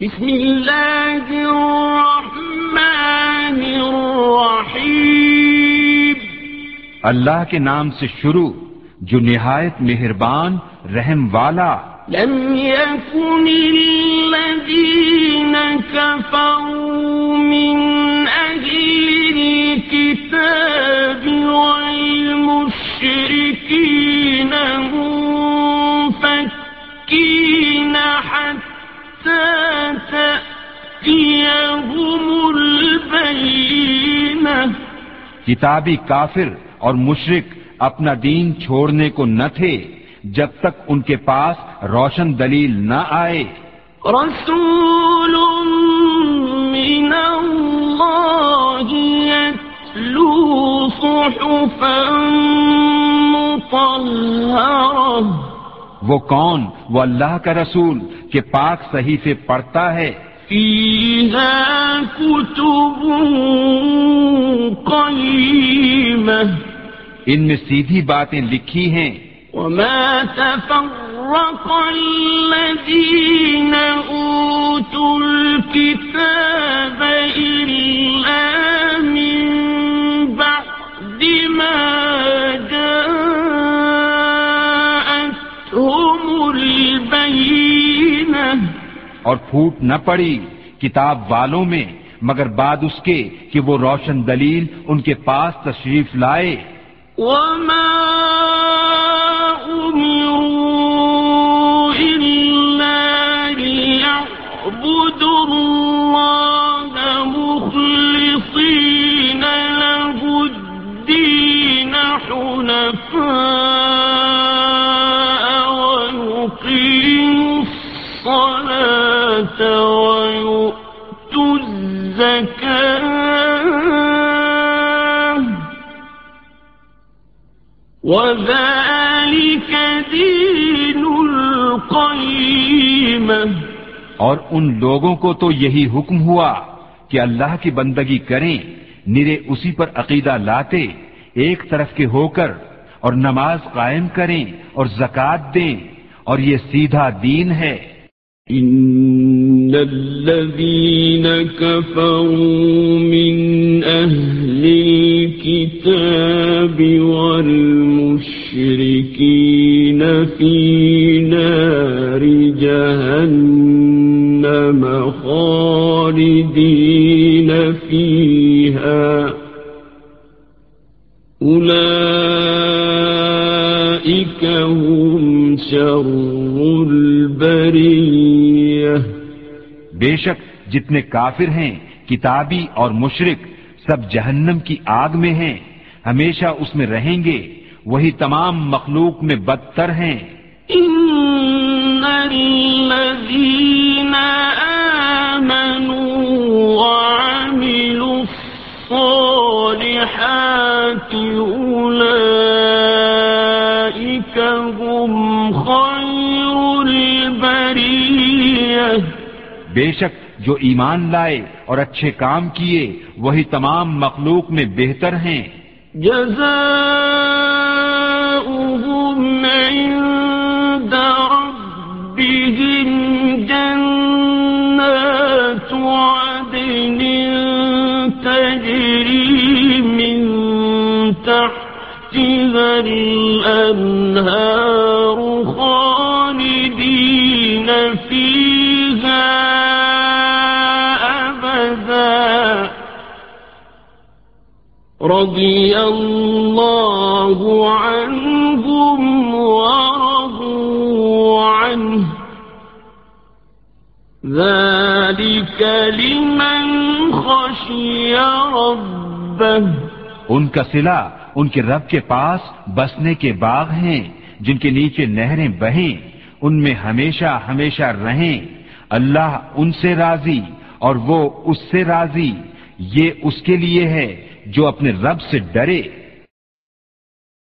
بسم اللہ الرحمن الرحیم اللہ کے نام سے شروع جو نہایت مہربان رحم والا۔ لم يكن الذين كفروا من أهل الكتاب والمشركين منفكين حتى کتابی کافر اور مشرک اپنا دین چھوڑنے کو نہ تھے جب تک ان کے پاس روشن دلیل نہ آئے۔ رسول من يتلو صحفا وہ کون؟ وہ اللہ کا رسول کہ پاک صحیفے پڑھتا ہے۔ فيها كتب قيمة ان میں سیدھی باتیں لکھی ہیں۔ وما تفرق الذين أوتوا الكتاب اور پھوٹ نہ پڑی کتاب والوں میں، مگر بعد اس کے کہ وہ روشن دلیل ان کے پاس تشریف لائے۔ وما أمروا إلا ليعبدوا الله مخلصين له الدين حنفاء وذلك دين القيمة. اور ان لوگوں کو تو یہی حکم ہوا کہ اللہ کی بندگی کریں، نرے اسی پر عقیدہ لاتے، ایک طرف کے ہو کر اور نماز قائم کریں اور زکوٰۃ دیں، اور یہ سیدھا دین ہے۔ إن الذين كفروا من أهل الكتاب والمشركين في نار جهنم خالدين فيها أولئك هم شر البرية بے شک جتنے کافر ہیں، کتابی اور مشرک، سب جہنم کی آگ میں ہیں۔ ہمیشہ اس میں رہیں گے۔ وہی تمام مخلوق میں بدتر ہیں۔ إن الذين آمنوا وعملوا الصالحات أولئك هم بے شک جو ایمان لائے اور اچھے کام کیے، وہی تمام مخلوق میں بہتر ہیں۔ جزاؤهم عند ربهم جنات عدن تجري من تحتها الأنهار رضي الله عنهم ورضوا عنه. ذلك لمن خشي ربه. ان کا صلہ ان کے رب کے پاس بسنے کے باغ ہیں، جن کے نیچے نہریں بہیں، ان میں ہمیشہ ہمیشہ رہیں۔ اللہ ان سے راضی اور وہ اس سے راضی، یہ اس کے لیے ہے جو اپنے رب سے ڈرے